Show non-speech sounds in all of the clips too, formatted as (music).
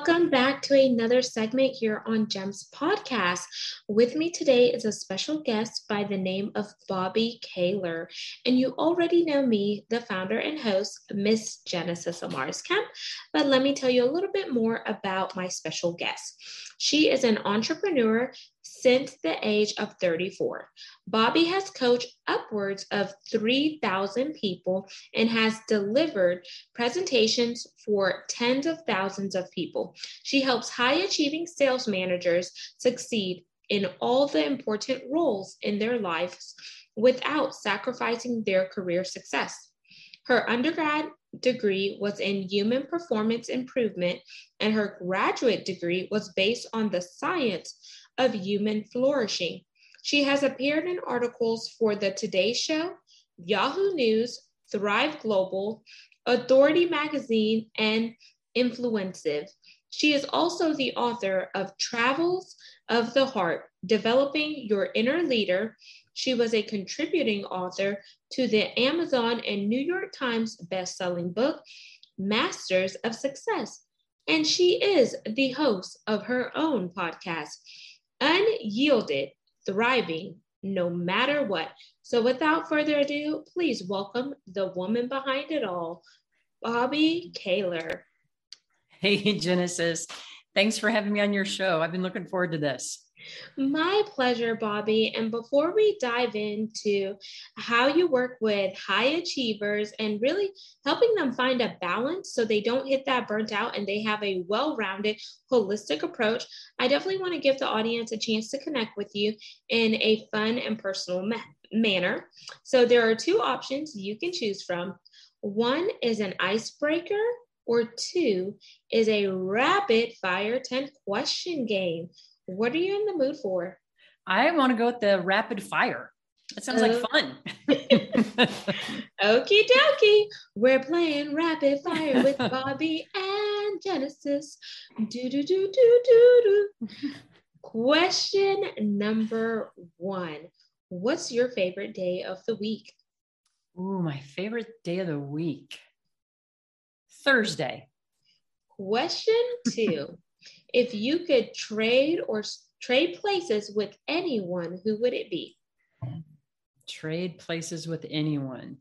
Welcome back to another segment here on GEMS Podcast. With me today is a special guest by the name of Bobbi Kahler. And you already know me, the founder and host, Miss Genesis Amaris Kemp. But let me tell you a little bit more about my special guest. She is an entrepreneur since the age of 34. Bobbi has coached upwards of 3,000 people and has delivered presentations for tens of thousands of people. She helps high achieving sales managers succeed in all the important roles in their lives without sacrificing their career success. Her undergrad degree was in human performance improvement, and her graduate degree was based on the science of human flourishing. She has appeared in articles for The Today Show, Yahoo News, Thrive Global, Authority Magazine, and Influencive. She is also the author of Travels of the Heart Developing Your Inner Leader, she was a contributing author to the Amazon and New York Times best-selling book, Masters of Success. And she is the host of her own podcast, Unyielded, Thriving, No Matter What. So without further ado, please welcome the woman behind it all, Bobbi Kahler. Hey, Genesis. Thanks for having me on your show. I've been looking forward to this. My pleasure, Bobbi. And before we dive into how you work with high achievers and really helping them find a balance so they don't hit that burnt out and they have a well rounded, holistic approach, I definitely want to give the audience a chance to connect with you in a fun and personal ma- manner. So there are two options you can choose from. One is an icebreaker, or two is a rapid fire 10 question game. What are you in the mood for? I want to go with the rapid fire. That sounds uh, like fun. (laughs) Okie dokie. We're playing rapid fire with Bobbi and Genesis. Do do do do do do. Question number one. What's your favorite day of the week? Ooh, my favorite day of the week. Thursday. Question two. (laughs) If you could trade or trade places with anyone, who would it be? Trade places with anyone.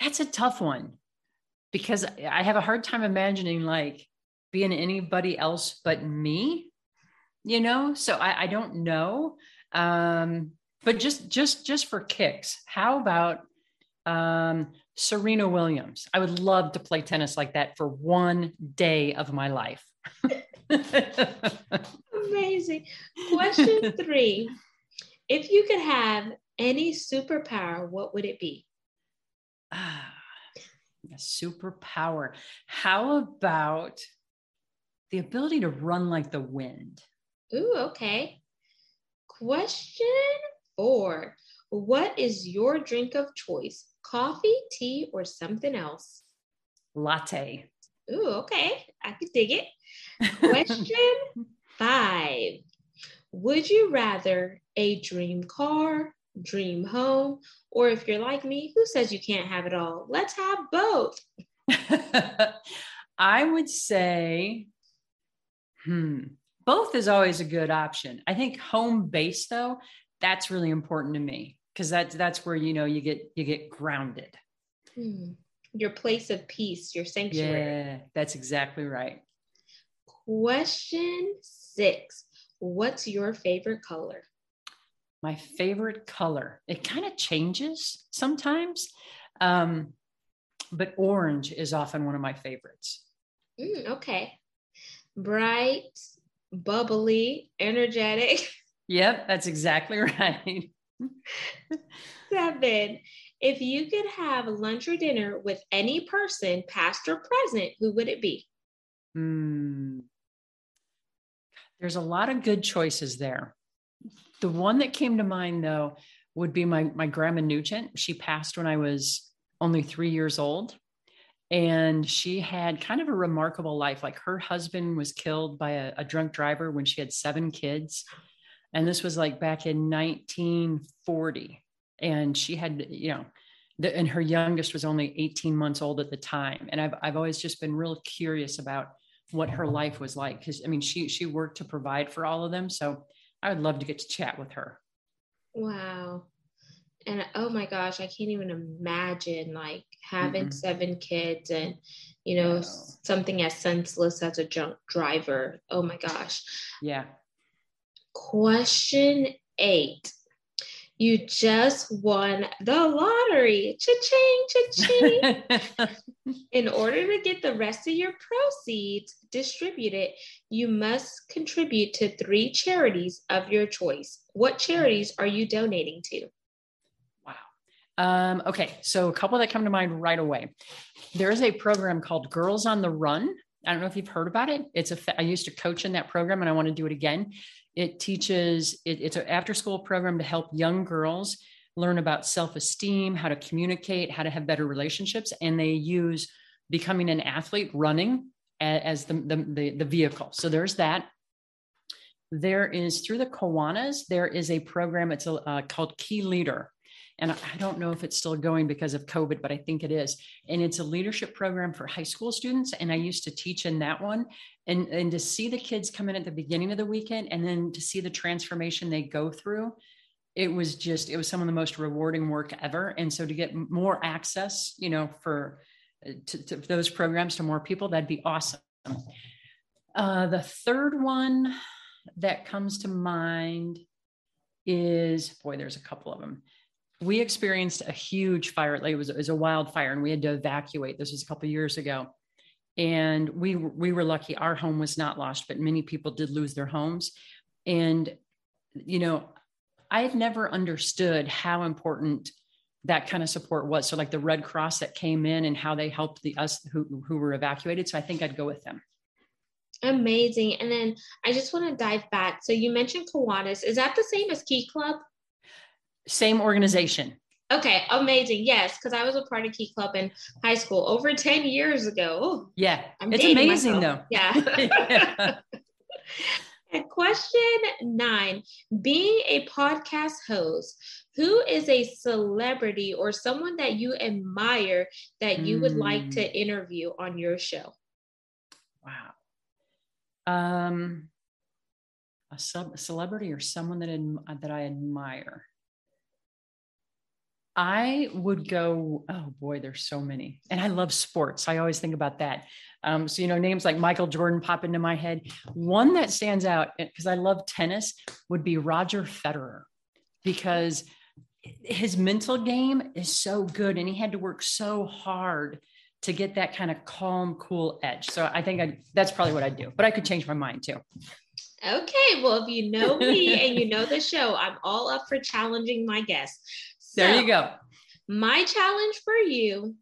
That's a tough one because I have a hard time imagining like being anybody else but me, you know? So I, I don't know. Um, but just just just for kicks, how about um, Serena Williams? I would love to play tennis like that for one day of my life. (laughs) Amazing. Question (laughs) three If you could have any superpower, what would it be? Ah, a superpower. How about the ability to run like the wind? Ooh, okay. Question four What is your drink of choice? Coffee, tea, or something else? Latte. Ooh, okay. I could dig it. Question five Would you rather a dream car, dream home, or if you're like me, who says you can't have it all? Let's have both. (laughs) I would say, hmm, both is always a good option. I think home base, though, that's really important to me because that's that's where you know you get you get grounded. Hmm. Your place of peace, your sanctuary. Yeah, that's exactly right. Question six What's your favorite color? My favorite color. It kind of changes sometimes, um, but orange is often one of my favorites. Mm, okay. Bright, bubbly, energetic. (laughs) Yep, that's exactly (laughs) right. Seven. If you could have lunch or dinner with any person, past or present, who would it be? Hmm. There's a lot of good choices there. The one that came to mind, though, would be my, my grandma Nugent. She passed when I was only three years old. And she had kind of a remarkable life. Like her husband was killed by a, a drunk driver when she had seven kids. And this was like back in 1940. And she had, you know, and her youngest was only 18 months old at the time. And I've, I've always just been real curious about what her life was like. Cause I mean, she, she worked to provide for all of them. So I would love to get to chat with her. Wow. And oh my gosh, I can't even imagine like having mm seven kids and, you know, no. something as senseless as a junk driver. Oh my gosh. Yeah. Question eight. You just won the lottery. Cha-ching, cha-ching. (laughs) In order to get the rest of your proceeds distributed, you must contribute to three charities of your choice. What charities are you donating to? Wow. Um, okay, so a couple that come to mind right away. There is a program called Girls on the Run. I don't know if you've heard about it. It's a I used to coach in that program and I want to do it again. It teaches, it, it's an after school program to help young girls learn about self esteem, how to communicate, how to have better relationships. And they use becoming an athlete, running as the, the, the, vehicle. So there's that. There is through the Kiwanis, there is a program, it's a, uh, called Key Leader and I don't know if it's still going because of COVID, but I think it is. And it's a leadership program for high school students. And I used to teach in that one. And, and to see the kids come in at the beginning of the weekend and then to see the transformation they go through, it was just, it was some of the most rewarding work ever. And so to get more access, you know, for uh, to, to those programs to more people, that'd be awesome. Uh, the third one that comes to mind is boy, there's a couple of them we experienced a huge fire. It was, it was a wildfire and we had to evacuate. This was a couple years ago. And we, we were lucky. Our home was not lost, but many people did lose their homes. And, you know, I had never understood how important that kind of support was. So like the Red Cross that came in and how they helped the us who, who were evacuated. So I think I'd go with them. Amazing. And then I just want to dive back. So you mentioned Kiwanis. Is that the same as Key Club? Same organization. Okay, amazing. Yes, because I was a part of Key Club in high school over 10 years ago. Ooh, yeah, I'm it's amazing myself. though. Yeah. (laughs) (laughs) question nine Being a podcast host, who is a celebrity or someone that you admire that you mm. would like to mm. interview on your show? Wow. Um, a, sub, a celebrity or someone that, that I admire. I would go, oh boy, there's so many. And I love sports. I always think about that. Um, so, you know, names like Michael Jordan pop into my head. One that stands out because I love tennis would be Roger Federer because his mental game is so good and he had to work so hard to get that kind of calm, cool edge. So I think I, that's probably what I'd do, but I could change my mind too. Okay. Well, if you know me and you know the show, I'm all up for challenging my guests. There you go. My challenge for you,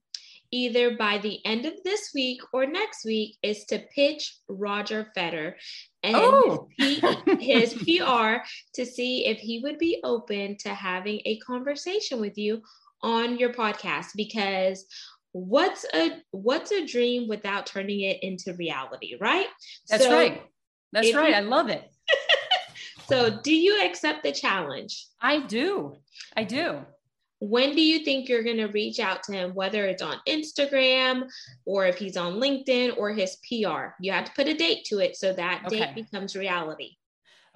either by the end of this week or next week, is to pitch Roger Federer and oh. his, his PR to see if he would be open to having a conversation with you on your podcast. Because what's a what's a dream without turning it into reality right? That's so right. That's right. you, i love it. (laughs) So do you accept the challenge? I do. I do when do you think you're going to reach out to him, whether it's on Instagram or if he's on LinkedIn or his PR? You have to put a date to it so that okay. date becomes reality.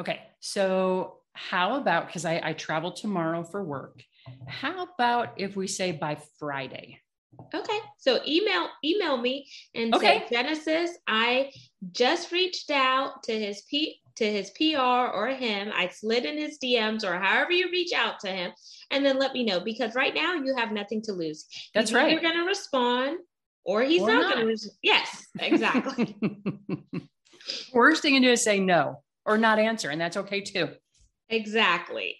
Okay. So, how about because I, I travel tomorrow for work? How about if we say by Friday? Okay. So email email me and okay. say Genesis, I just reached out to his P to his PR or him. I slid in his DMs or however you reach out to him, and then let me know because right now you have nothing to lose. That's right. You're going to respond or he's or not, not. going to. Yes, exactly. (laughs) (laughs) Worst thing to do is say no or not answer, and that's okay too. Exactly.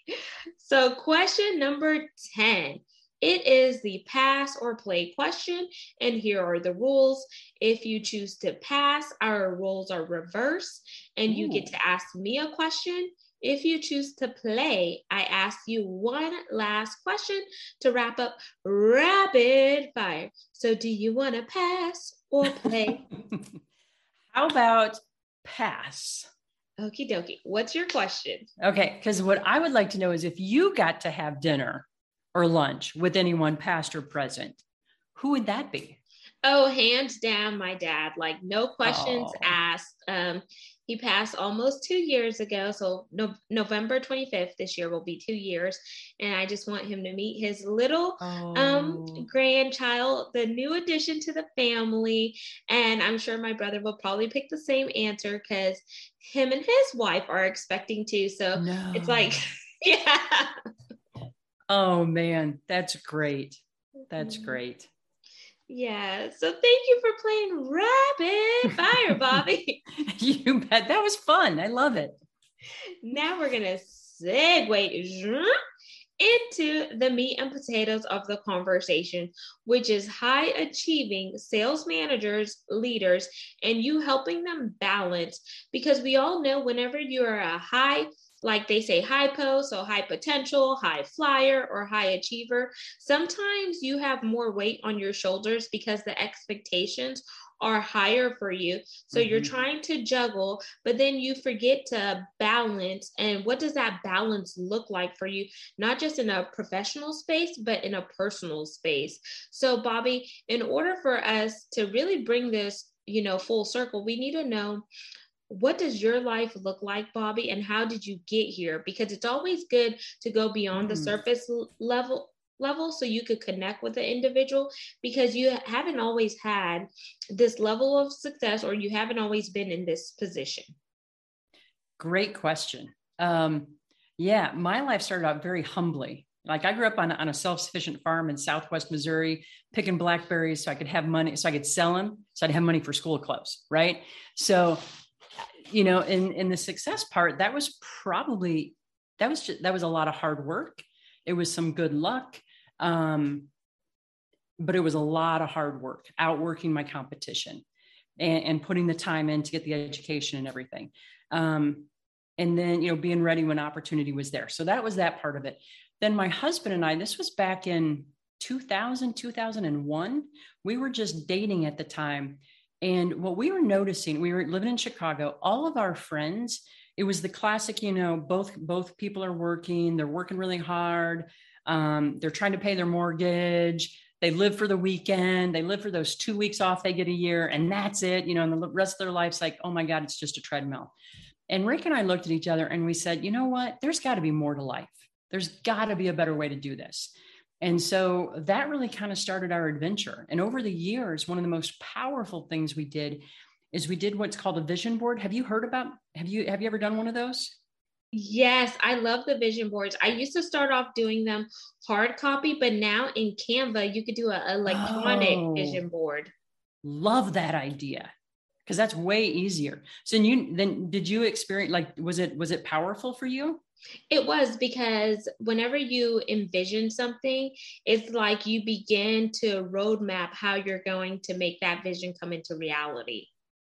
So, question number 10 it is the pass or play question, and here are the rules. If you choose to pass, our rules are reversed, and Ooh. you get to ask me a question. If you choose to play, I ask you one last question to wrap up rapid fire. So, do you want to pass or play? (laughs) How about pass? Okie dokie. What's your question? Okay, because what I would like to know is if you got to have dinner or lunch with anyone past or present, who would that be? Oh, hands down, my dad. Like no questions oh. asked. Um, he passed almost two years ago. So no, November 25th this year will be two years. And I just want him to meet his little um, oh. um, grandchild, the new addition to the family. And I'm sure my brother will probably pick the same answer because him and his wife are expecting to. So no. it's like, (laughs) yeah. Oh man, that's great. That's mm-hmm. great. Yeah. So thank you for playing rapid fire, Bobbi. (laughs) you bet. That was fun. I love it. Now we're going to segue into the meat and potatoes of the conversation, which is high achieving sales managers, leaders, and you helping them balance. Because we all know whenever you are a high like they say hypo, so high potential, high flyer, or high achiever. Sometimes you have more weight on your shoulders because the expectations are higher for you. So mm-hmm. you're trying to juggle, but then you forget to balance. And what does that balance look like for you? Not just in a professional space, but in a personal space. So, Bobbi, in order for us to really bring this you know full circle we need to know what does your life look like bobbi and how did you get here because it's always good to go beyond mm. the surface level level so you could connect with the individual because you haven't always had this level of success or you haven't always been in this position great question um, yeah my life started out very humbly like I grew up on, on a self-sufficient farm in Southwest Missouri, picking blackberries so I could have money, so I could sell them, so I'd have money for school clothes, right? So you know, in in the success part, that was probably that was just, that was a lot of hard work. It was some good luck, um, but it was a lot of hard work, outworking my competition, and, and putting the time in to get the education and everything. Um, and then you know being ready when opportunity was there so that was that part of it then my husband and i this was back in 2000 2001 we were just dating at the time and what we were noticing, we were living in Chicago, all of our friends, it was the classic, you know, both both people are working, they're working really hard, um, they're trying to pay their mortgage, they live for the weekend, they live for those two weeks off they get a year, and that's it, you know, and the rest of their life's like, oh my God, it's just a treadmill. And Rick and I looked at each other and we said, you know what? There's got to be more to life. There's got to be a better way to do this. And so that really kind of started our adventure. And over the years, one of the most powerful things we did is we did what's called a vision board. Have you heard about have you have you ever done one of those? Yes, I love the vision boards. I used to start off doing them hard copy, but now in Canva you could do an electronic oh, vision board. Love that idea because that's way easier. So you then did you experience like was it was it powerful for you? It was because whenever you envision something, it's like you begin to roadmap how you're going to make that vision come into reality.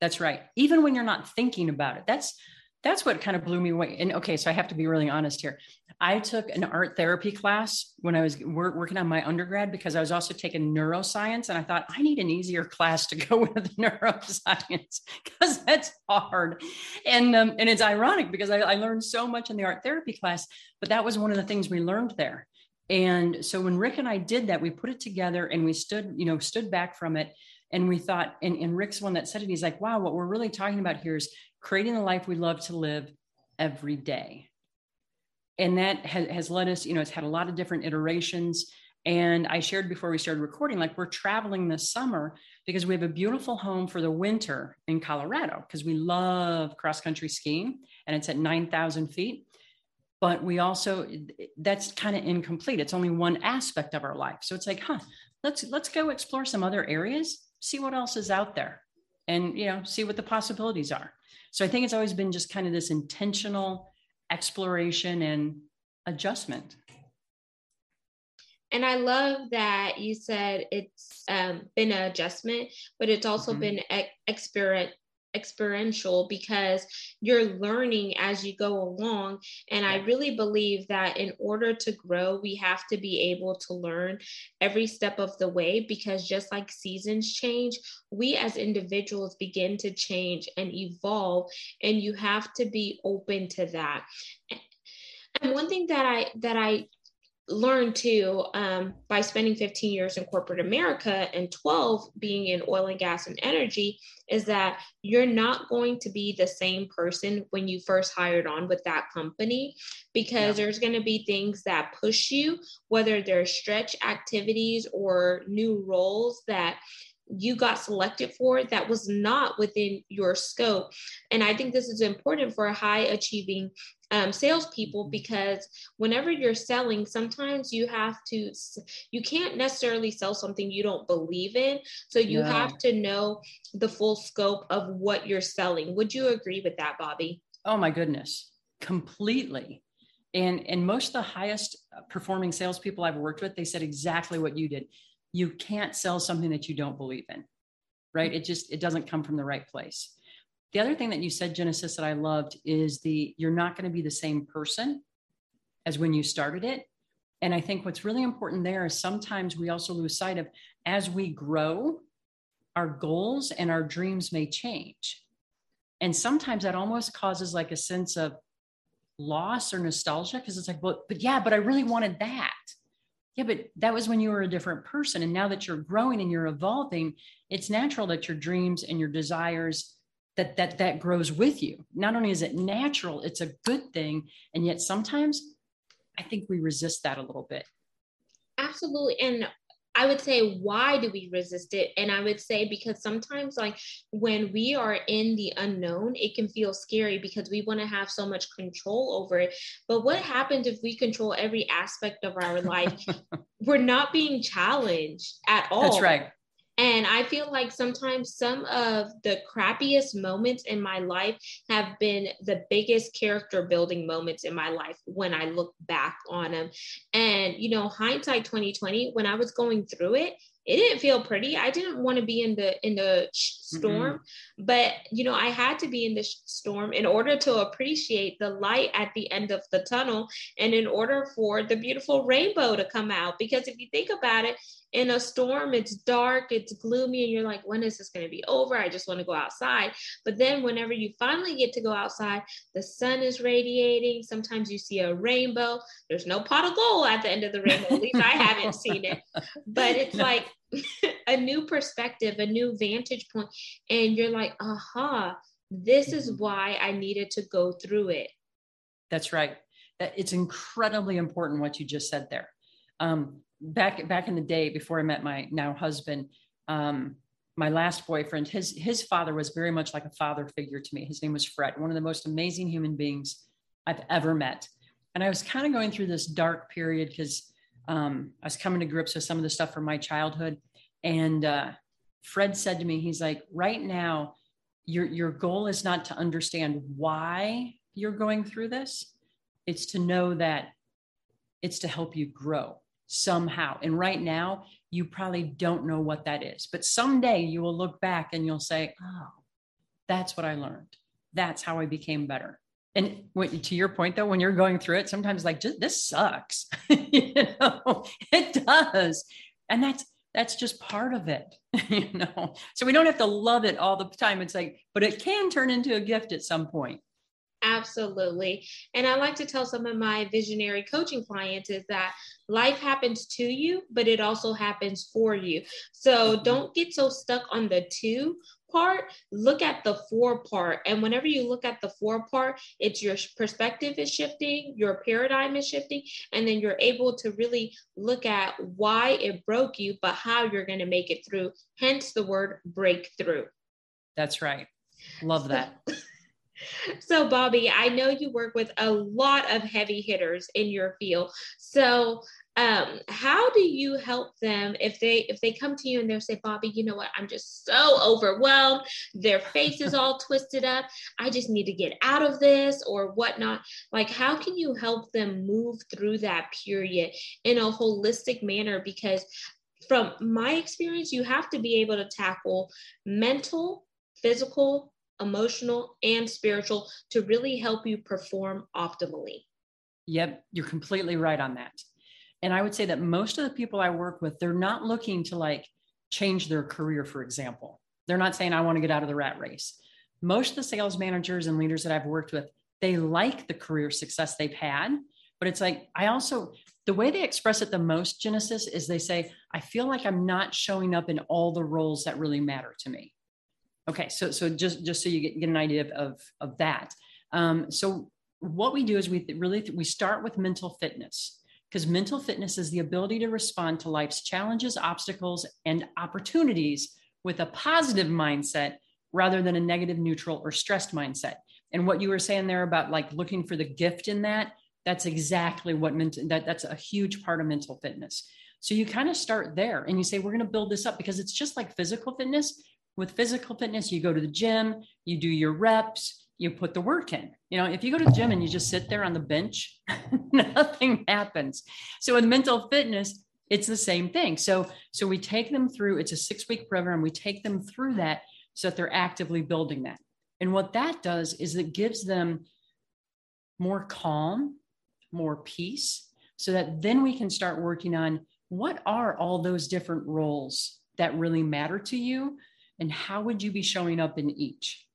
That's right. Even when you're not thinking about it. That's that's what kind of blew me away. And okay, so I have to be really honest here. I took an art therapy class when I was working on my undergrad because I was also taking neuroscience. And I thought, I need an easier class to go (laughs) with neuroscience (laughs) because that's hard. And, um, and it's ironic because I, I learned so much in the art therapy class, but that was one of the things we learned there. And so when Rick and I did that, we put it together and we stood, you know, stood back from it and we thought and, and rick's one that said it he's like wow what we're really talking about here is creating the life we love to live every day. And that has, has led us, you know, it's had a lot of different iterations. And I shared before we started recording, like we're traveling this summer because we have a beautiful home for the winter in Colorado because we love cross country skiing and it's at 9,000 feet. But we also, that's kind of incomplete. It's only one aspect of our life. So it's like, huh, let's, let's go explore some other areas, see what else is out there and, you know, see what the possibilities are. So I think it's always been just kind of this intentional exploration and adjustment. And I love that you said it's um, been an adjustment, but it's also mm-hmm. been experiment experiential because you're learning as you go along. And I really believe that in order to grow, we have to be able to learn every step of the way because just like seasons change, we as individuals begin to change and evolve. And you have to be open to that. And one thing that I that I learned too um, by spending 15 years in corporate America and 12 being in oil and gas and energy is that you're not going to be the same person when you first hired on with that company because yeah. there's going to be things that push you, whether they're stretch activities or new roles that you got selected for that was not within your scope. And I think this is important for high achieving um, salespeople mm-hmm. because whenever you're selling, sometimes you have to, you can't necessarily sell something you don't believe in. So you yeah. have to know the full scope of what you're selling. Would you agree with that, Bobbi? Oh my goodness, completely. And and most of the highest performing salespeople I've worked with, they said exactly what you did you can't sell something that you don't believe in right? It just it doesn't come from the right place. The other thing that you said genesis that i loved is the you're not going to be the same person as when you started it. And i think what's really important there is sometimes we also lose sight of as we grow our goals and our dreams may change. And sometimes that almost causes like a sense of loss or nostalgia because it's like well but yeah but i really wanted that yeah but that was when you were a different person and now that you're growing and you're evolving it's natural that your dreams and your desires that that that grows with you. Not only is it natural it's a good thing and yet sometimes i think we resist that a little bit. Absolutely and I would say, why do we resist it? And I would say, because sometimes, like when we are in the unknown, it can feel scary because we want to have so much control over it. But what happens if we control every aspect of our life? (laughs) We're not being challenged at all. That's right. And I feel like sometimes some of the crappiest moments in my life have been the biggest character building moments in my life when I look back on them. And, you know, hindsight 2020, when I was going through it, it didn't feel pretty. I didn't want to be in the in the storm, mm-hmm. but you know, I had to be in the storm in order to appreciate the light at the end of the tunnel and in order for the beautiful rainbow to come out because if you think about it, in a storm, it's dark, it's gloomy, and you're like, when is this going to be over? I just want to go outside. But then, whenever you finally get to go outside, the sun is radiating. Sometimes you see a rainbow. There's no pot of gold at the end of the rainbow. At least I haven't (laughs) seen it. But it's like (laughs) a new perspective, a new vantage point, and you're like, aha, this is mm-hmm. why I needed to go through it. That's right. It's incredibly important what you just said there. Um, back back in the day before I met my now husband, um, my last boyfriend, his his father was very much like a father figure to me. His name was Fred, one of the most amazing human beings I've ever met. And I was kind of going through this dark period because um, I was coming to grips with some of the stuff from my childhood. And uh, Fred said to me, he's like, right now, your your goal is not to understand why you're going through this. It's to know that it's to help you grow somehow. And right now, you probably don't know what that is. But someday you will look back and you'll say, oh, that's what I learned. That's how I became better. And when, to your point, though, when you're going through it, sometimes like, just this sucks. (laughs) you know, it does. And that's, that's just part of it, (laughs) you know. So we don't have to love it all the time. It's like, but it can turn into a gift at some point. Absolutely. And I like to tell some of my visionary coaching clients is that life happens to you, but it also happens for you. So mm-hmm. don't get so stuck on the two part. Look at the four part. And whenever you look at the four part, it's your perspective is shifting, your paradigm is shifting, and then you're able to really look at why it broke you, but how you're going to make it through. Hence the word breakthrough. That's right. Love that. (laughs) (laughs) so bobbi i know you work with a lot of heavy hitters in your field. So um, how do you help them if they if they come to you and they'll say bobbi you know what? I'm just so overwhelmed. Their face is all twisted up. I just need to get out of this or whatnot. Like how can you help them move through that period in a holistic manner? Because from my experience you have to be able to tackle mental physical emotional, and spiritual to really help you perform optimally. Yep, you're completely right on that. And I would say that most of the people I work with, they're not looking to like change their career, for example. They're not saying, I want to get out of the rat race. Most of the sales managers and leaders that I've worked with, they like the career success they've had. But it's like, I also, the way they express it the most, Genesis, is they say, I feel like I'm not showing up in all the roles that really matter to me. Okay, so so just just so you get, get an idea of, of, of that. Um, so what we do is we really we start with mental fitness because mental fitness is the ability to respond to life's challenges, obstacles, and opportunities with a positive mindset rather than a negative, neutral, or stressed mindset. And what you were saying there about like looking for the gift in that, that's exactly what mental that that's a huge part of mental fitness. So you kind of start there and you say, we're going to build this up because it's just like physical fitness. With physical fitness, you go to the gym, you do your reps, you put the work in. You know, if you go to the gym and you just sit there on the bench, (laughs) nothing happens. So with mental fitness, it's the same thing. So so we take them through it's a 6-week program. We take them through that so that they're actively building that. And what that does is it gives them more calm, more peace so that then we can start working on what are all those different roles that really matter to you and how would you be showing up in each?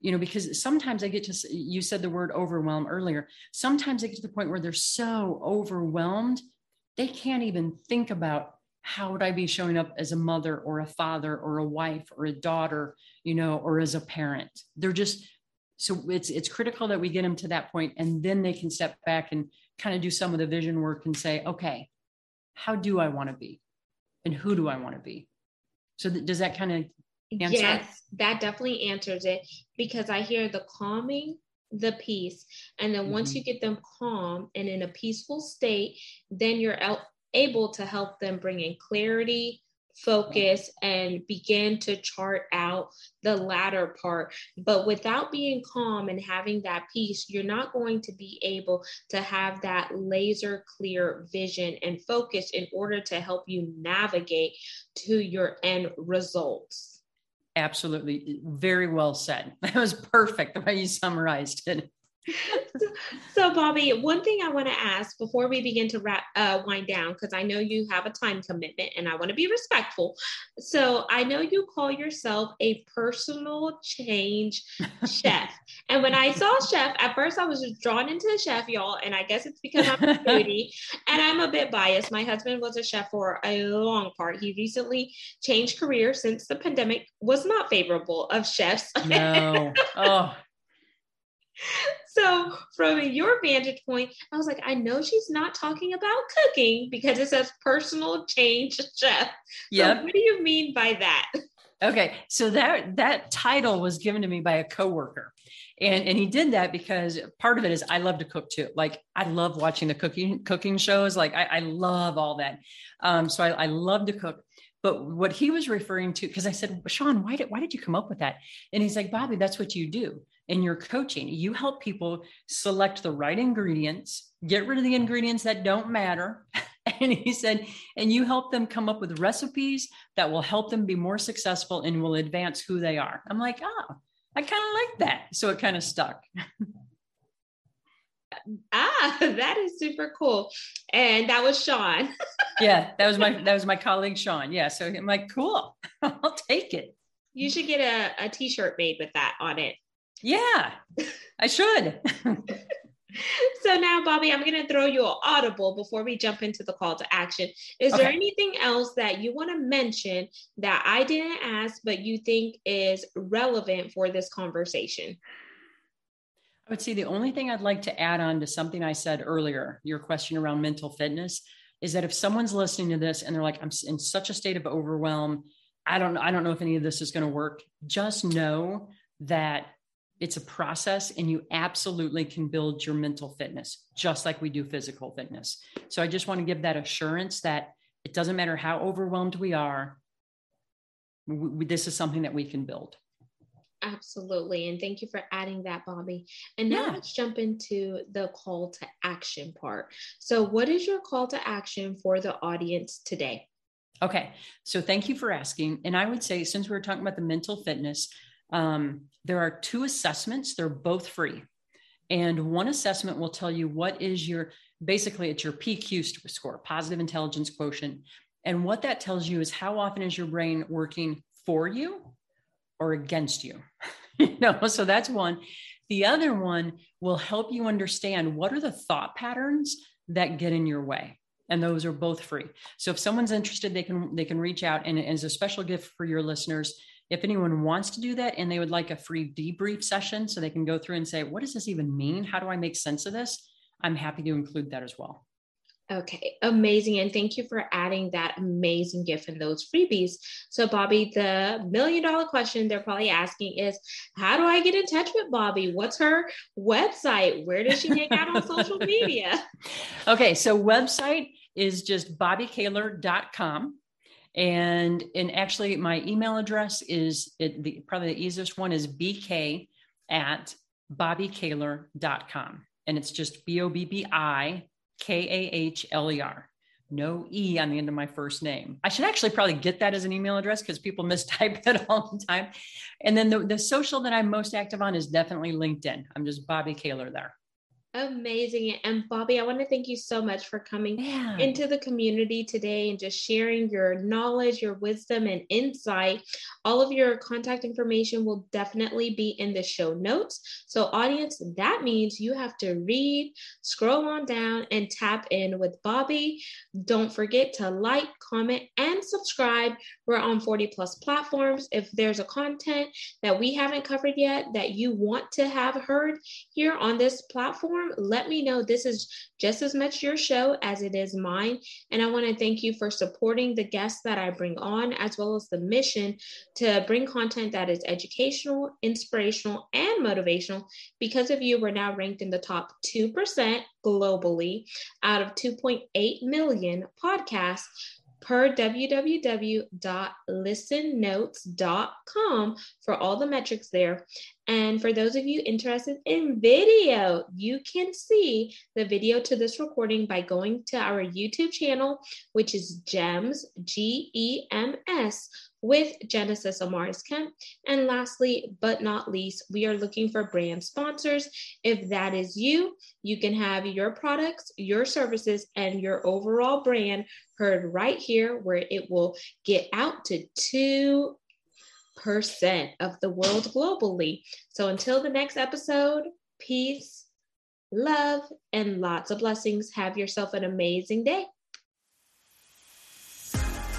You know because sometimes i get to you said the word overwhelm earlier. Sometimes they get to the point where they're so overwhelmed they can't even think about how would i be showing up as a mother or a father or a wife or a daughter you know or as a parent. They're just so it's it's critical that we get them to that point and then they can step back and kind of do some of the vision work and say okay how do i want to be? And who do i want to be? So does that kind of answer? Yes, that definitely answers it because I hear the calming, the peace. And then mm-hmm. once you get them calm and in a peaceful state, then you're out, able to help them bring in clarity, focus and begin to chart out the latter part. But without being calm and having that peace, you're not going to be able to have that laser clear vision and focus in order to help you navigate to your end results. Absolutely. Very well said. (laughs) That was perfect the way you summarized it. (laughs) so, Bobbi, one thing I want to ask before we begin to wrap, uh, wind down, because I know you have a time commitment and I want to be respectful. So, I know you call yourself a personal change chef. (laughs) And when I saw chef, at first I was just drawn into the chef, y'all. And I guess it's because I'm a (laughs) foodie and I'm a bit biased. My husband was a chef for a long part. He recently changed career since the pandemic was not favorable of chefs. No. Oh, so from your vantage point i was like i know she's not talking about cooking because it says personal change (laughs) chef yeah so what do you mean by that? Okay so that that title was given to me by a coworker. And and he did that because part of it is i love to cook too. Like i love watching the cooking cooking shows. Like i, I love all that. Um so I, I love to cook but what he was referring to because i said sean why did why did you come up with that and he's like bobbi that's what you do in your coaching. You help people select the right ingredients, get rid of the ingredients that don't matter. (laughs) And he said, and you help them come up with recipes that will help them be more successful and will advance who they are. I'm like, oh, I kind of like that. So it kind of stuck. (laughs) ah, (laughs) that is super cool. And that was Sean. (laughs) yeah, that was my that was my colleague Sean. Yeah. So I'm like, cool. (laughs) I'll take it. You should get a, a t-shirt made with that on it. Yeah, I should. so now, Bobbi, I'm going to throw you an audible before we jump into the call to action. Is okay. there anything else that you want to mention that I didn't ask, but you think is relevant for this conversation? I would say the only thing I'd like to add on to something I said earlier, your question around mental fitness, is that if someone's listening to this and they're like, I'm in such a state of overwhelm, I don't, I don't know if any of this is going to work. Just know that it's a process and you absolutely can build your mental fitness just like we do physical fitness so i just want to give that assurance that it doesn't matter how overwhelmed we are we, this is something that we can build absolutely and thank you for adding that bobbi and now yeah. let's jump into the call to action part so what is your call to action for the audience today okay so thank you for asking and i would say since we we're talking about the mental fitness Um, there are two assessments, they're both free. And one assessment will tell you what is your basically it's your PQ score, positive intelligence quotient. And what that tells you is how often is your brain working for you or against you? (laughs) you know, so that's one. The other one will help you understand what are the thought patterns that get in your way. And those are both free. So if someone's interested, they can they can reach out and as a special gift for your listeners, if anyone wants to do that and they would like a free debrief session so they can go through and say, what does this even mean? How do I make sense of this? I'm happy to include that as well. Okay, amazing. And thank you for adding that amazing gift and those freebies. So, Bobbi, the million dollar question they're probably asking is How do I get in touch with Bobbi? What's her website? Where does she hang out on social media? (laughs) Okay, so website is just bobbikahler.com. And, and actually, my email address is it, the, probably the easiest one is bk at bobbikahler.com. And it's just B O B B I K A H L E R. No E on the end of my first name. I should actually probably get that as an email address because people (laughs) mistype it all the time. And then the, the social that I'm most active on is definitely LinkedIn. I'm just Bobbi Kahler there. Amazing. And Bobbi, I want to thank you so much for coming yeah. into the community today and just sharing your knowledge, your wisdom, and insight. All of your contact information will definitely be in the show notes. So, audience, that means you have to read, scroll on down, and tap in with Bobbi. Don't forget to like, comment, and subscribe. We're on 40 plus platforms. If there's a content that we haven't covered yet that you want to have heard here on this platform, let me know this is just as much your show as it is mine. And I want to thank you for supporting the guests that I bring on, as well as the mission to bring content that is educational, inspirational, and motivational. Because of you, we're now ranked in the top 2% globally out of 2.8 million podcasts per www.listennotes.com for all the metrics there. And for those of you interested in video, you can see the video to this recording by going to our YouTube channel, which is GEMS, G E M S, with Genesis Amaris Kemp. And lastly, but not least, we are looking for brand sponsors. If that is you, you can have your products, your services, and your overall brand heard right here, where it will get out to two percent of the world globally. So until the next episode, peace, love, and lots of blessings. Have yourself an amazing day.